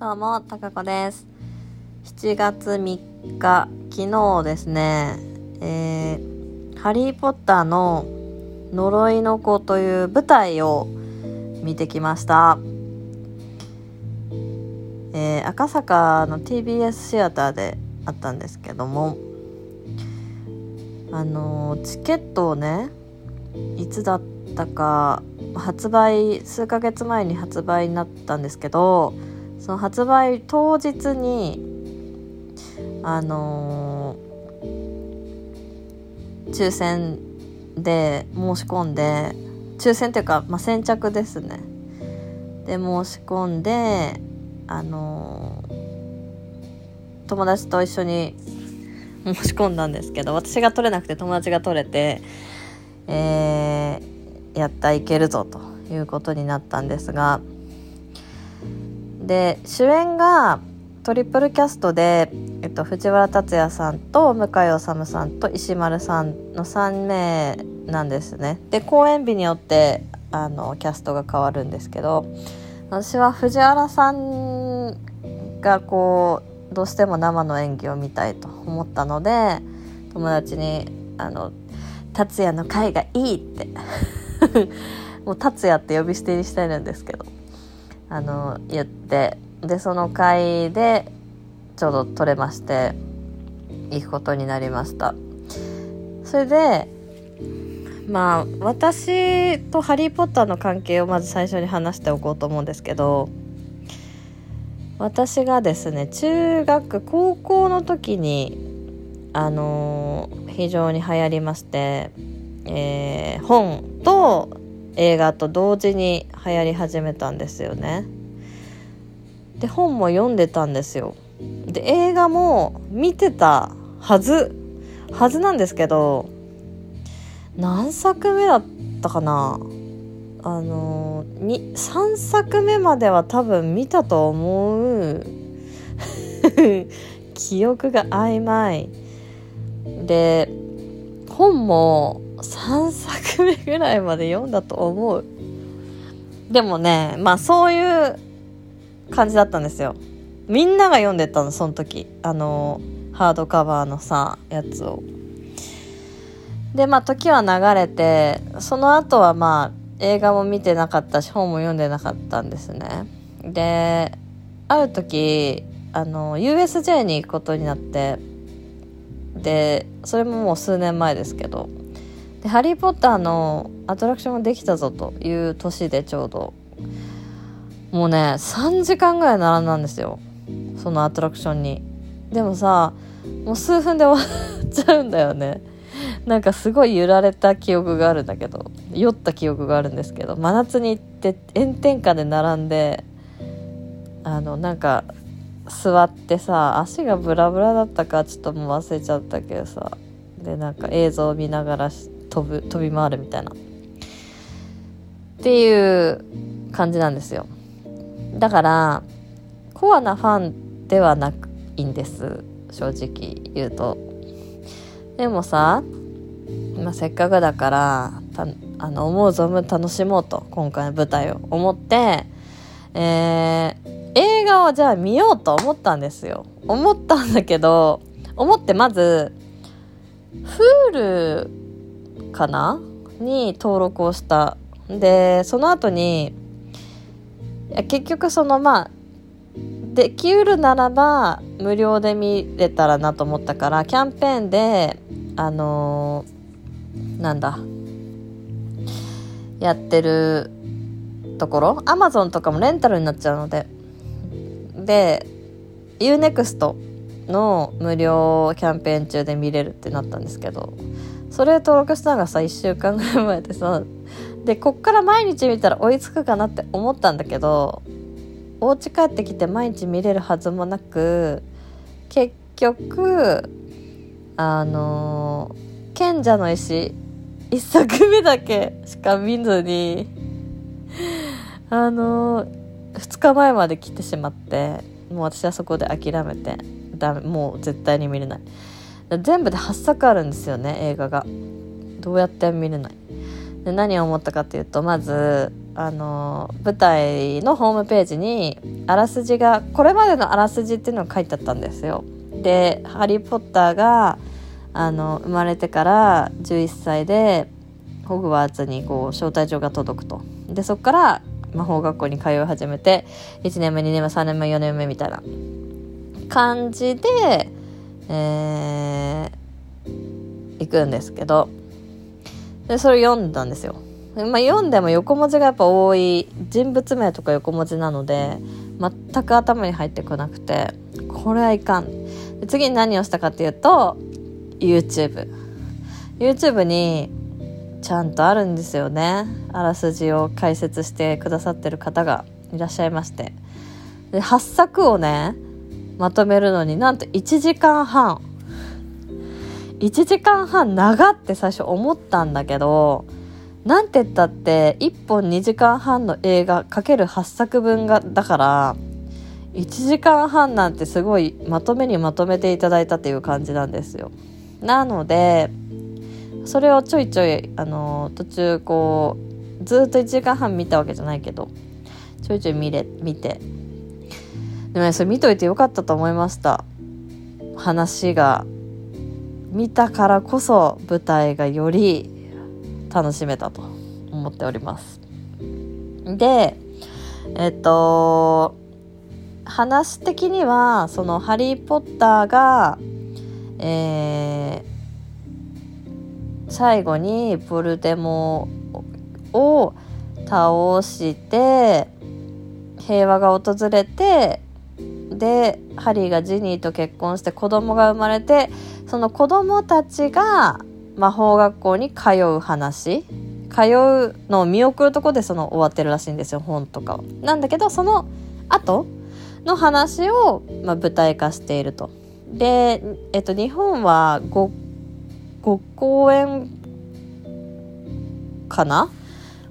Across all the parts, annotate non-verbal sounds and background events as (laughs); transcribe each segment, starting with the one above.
どうも、たかこです。7月3日、昨日ですね、えー、ハリーポッターの呪いの子という舞台を見てきました。えー、赤坂の TBS シアターであったんですけども、あのーチケットをね、いつだったか、発売、数ヶ月前に発売になったんですけど、その発売当日にあのー抽選で申し込んで抽選っていうか、まあ、先着ですね。で申し込んであのー友達と一緒に (laughs) 申し込んだんですけど私が取れなくて友達が取れてえーやったいけるぞということになったんですがで主演がトリプルキャストで、えっと、藤原竜也さんと向井理さんと石丸さんの3名なんですね。で公演日によってあのキャストが変わるんですけど私は藤原さんがこうどうしても生の演技を見たいと思ったので友達に「あの達也の回がいい」って (laughs) もう達也って呼び捨てにしてるんですけどあの言ってでその回でちょうど取れまして行くことになりました。それでまあ私と「ハリー・ポッター」の関係をまず最初に話しておこうと思うんですけど私がですね中学高校の時にあの非常に流行りまして、えー本と映画と同時に流行り始めたんですよね。で本も読んでたんですよ。で映画も見てたはずはずなんですけど何作目だったかなあのに3作目までは多分見たと思う (laughs) 記憶が曖昧で本も3作目ぐらいまで読んだと思う。でもねまあそういう感じだったんですよ。みんなが読んでたのその時。あのハードカバーのさやつを。でまあ時は流れてその後はまあ映画も見てなかったし本も読んでなかったんですね。である時あの USJ に行くことになってでそれももう数年前ですけどで「ハリー・ポッター」のアトラクションができたぞという年でちょうど。もうね3時間ぐらい並んだんですよ。そのアトラクションに。でもさもう数分で終わっちゃうんだよね。なんかすごい揺られた記憶があるんだけど。酔った記憶があるんですけど。真夏に行って炎天下で並んであのなんか座ってさ足がブラブラだったかちょっともう忘れちゃったけどさ。でなんか映像を見ながら飛ぶ飛び回るみたいな。っていう感じなんですよ。だからコアなファンではないんです。正直言うと。でもさ、まあ、せっかくだからあの思う存分楽しもうと。今回の舞台を思ってえー映画をじゃあ見ようと思ったんですよ。思ったんだけど思ってまず Hulu かな？に登録をした。でその後にいや結局そのまあできうるならば無料で見れたらなと思ったからキャンペーンであのーなんだやってるところ？アマゾンとかもレンタルになっちゃうので。で UNEXT の無料キャンペーン中で見れるってなったんですけど。それ登録したのがさ1週間ぐらい前でさでこっから毎日見たら追いつくかなって思ったんだけどお家帰ってきて毎日見れるはずもなく結局あのー賢者の石一作目だけしか見ずにあのー2日前まで来てしまってもう私はそこで諦めてダメもう絶対に見れない。全部で8作あるんですよね映画が。どうやって見れない。で何を思ったかっていうとまずあの舞台のホームページにあらすじがこれまでのあらすじっていうのが書いてあったんですよ。で「ハリー・ポッターが」あの生まれてから11歳でホグワーツにこう招待状が届くと。でそこから魔法学校に通い始めて1年目2年目3年目4年目みたいな感じで、えー、行くんですけどでそれ読んだんですよ。まあ、読んでも横文字がやっぱ多い人物名とか横文字なので全く頭に入ってこなくてこれはいかん。次に何をしたかっていうと YouTube YouTube にちゃんとあるんですよね。あらすじを解説してくださってる方がいらっしゃいまして。で8作をねまとめるのになんと1時間半1時間半長って最初思ったんだけどなんて言ったって1本2時間半の映画かける8作分がだから1時間半なんてすごいまとめにまとめていただいたっていう感じなんですよ。なのでそれをちょいちょいあの途中こうずっと1時間半見たわけじゃないけどちょいちょい見れ見てでもねそれ見といてよかったと思いました。話が見たからこそ舞台がより楽しめたと思っております。でえっと話的にはその「ハリー・ポッターが」えー、最後にボルデモを倒して平和が訪れてでハリーがジニーと結婚して子供が生まれてその子供たちが魔法学校に通う話通うのを見送るとこでその終わってるらしいんですよ本とかは。なんだけどその後の話を、まあ、舞台化していると。で、えっと、日本は 5, 5公演かな？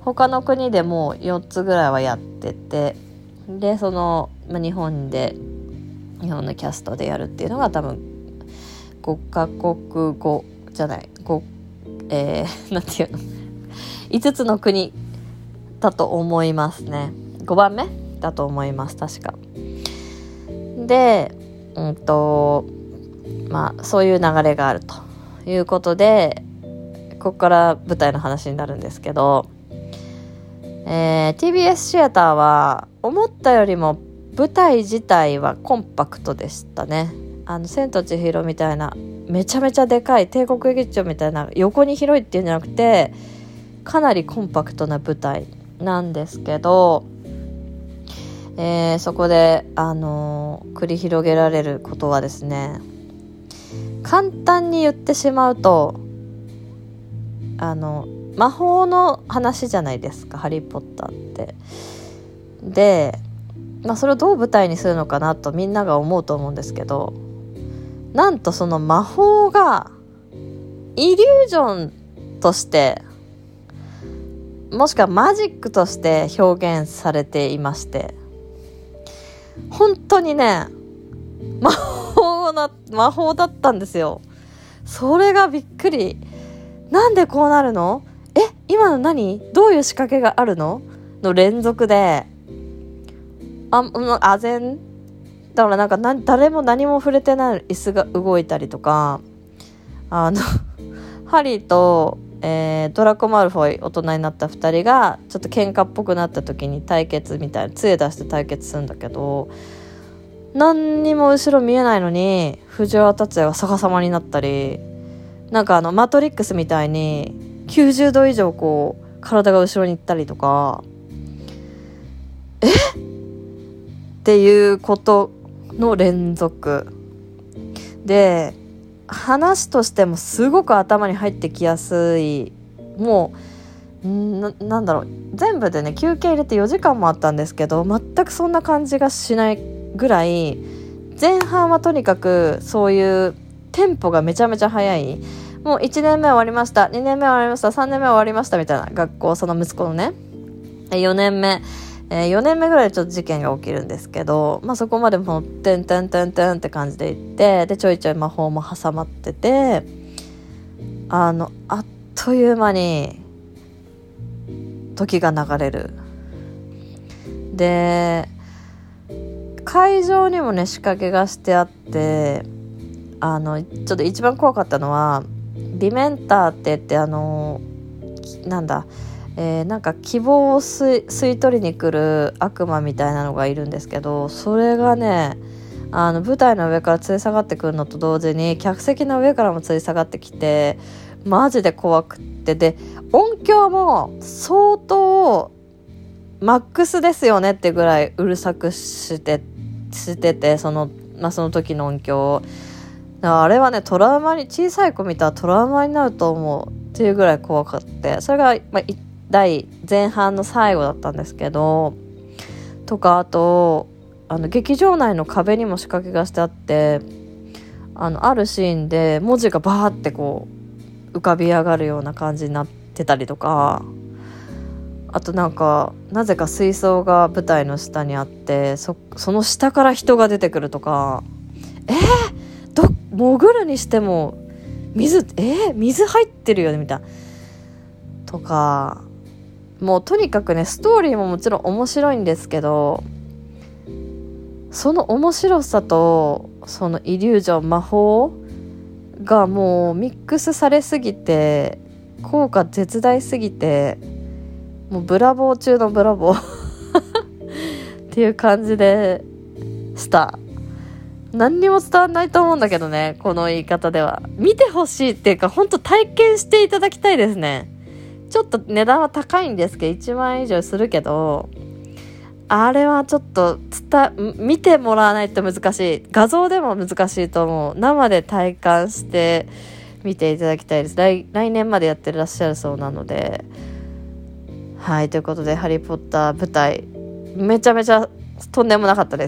他の国でも4つぐらいはやっててでその、まあ、日本で日本のキャストでやるっていうのが多分5カ国語じゃない。5えー、(laughs) なんていうの？5つの国だと思いますね。5番目？だと思います確か。でうんとまあそういう流れがあるということでここから舞台の話になるんですけど、えー、TBS シアターは思ったよりも舞台自体はコンパクトでしたね。あの「千と千尋」みたいなめちゃめちゃでかい帝国劇場みたいな横に広いっていうんじゃなくてかなりコンパクトな舞台なんですけどえー、そこで、あのー、繰り広げられることはですね簡単に言ってしまうとあの魔法の話じゃないですか「ハリー・ポッター」って。で、まあ、それをどう舞台にするのかなとみんなが思うと思うんですけどなんとその魔法がイリュージョンとしてもしくはマジックとして表現されていまして本当にね、魔法な、魔法だったんですよ。それがびっくり。なんでこうなるの？え、今の何？どういう仕掛けがあるの？の連続で、あ、あぜん。だからなんかな誰も何も触れてない椅子が動いたりとか、あの (laughs) ハリーとえー、ドラコ・マルフォイ大人になった2人がちょっと喧嘩っぽくなった時に対決みたいな杖出して対決するんだけど何にも後ろ見えないのに藤原竜也が逆さまになったりなんかあのマトリックスみたいに90度以上こう体が後ろに行ったりとかっていうことの連続。で話としてもすごく頭に入ってきやすい。もうなんだろう。全部でね休憩入れて4時間もあったんですけど全くそんな感じがしないぐらい前半はとにかくそういうテンポがめちゃめちゃ速い。もう1年目終わりました2年目終わりました3年目終わりましたみたいな学校その息子のね。4年目。えー、4年目ぐらいでちょっと事件が起きるんですけど、まあ、そこまでもう「てんてんてんてん」って感じでいってでちょいちょい魔法も挟まっててあのあっという間に時が流れる。で会場にもね仕掛けがしてあってあのちょっと一番怖かったのはディメンターって言ってあのなんだえー、なんか希望を吸い取りに来る悪魔みたいなのがいるんですけどそれがねあの舞台の上から吊り下がってくるのと同時に客席の上からも吊り下がってきてマジで怖くってで音響も相当マックスですよねってぐらいうるさくしてしててその,、まあ、その時の音響あれはねトラウマに小さい子見たらトラウマになると思うっていうぐらい怖かって。それが、まあ、第前半の最後だったんですけどとかあとあの劇場内の壁にも仕掛けがしてあってあのあるシーンで文字がバーってこう浮かび上がるような感じになってたりとかあとなんかなぜか水槽が舞台の下にあってその下から人が出てくるとかえー、ど潜るにしても水えー、水入ってるよねみたいな。とかもうとにかくねストーリーももちろん面白いんですけどその面白さとそのイリュージョン魔法がもうミックスされすぎて効果絶大すぎてもうブラボー中のブラボー。(laughs) っていう感じでした。何にも伝わんないと思うんだけどねこの言い方では。見てほしいっていうか本当体験していただきたいですね。ちょっと値段は高いんですけど1万円以上するけどあれはちょっと伝見てもらわないと難しい。画像でも難しいと思う。生で体感して見ていただきたいです。来来年までやってらっしゃるそうなので。はいということで「ハリー・ポッター」舞台めちゃめちゃとんでもなかったです。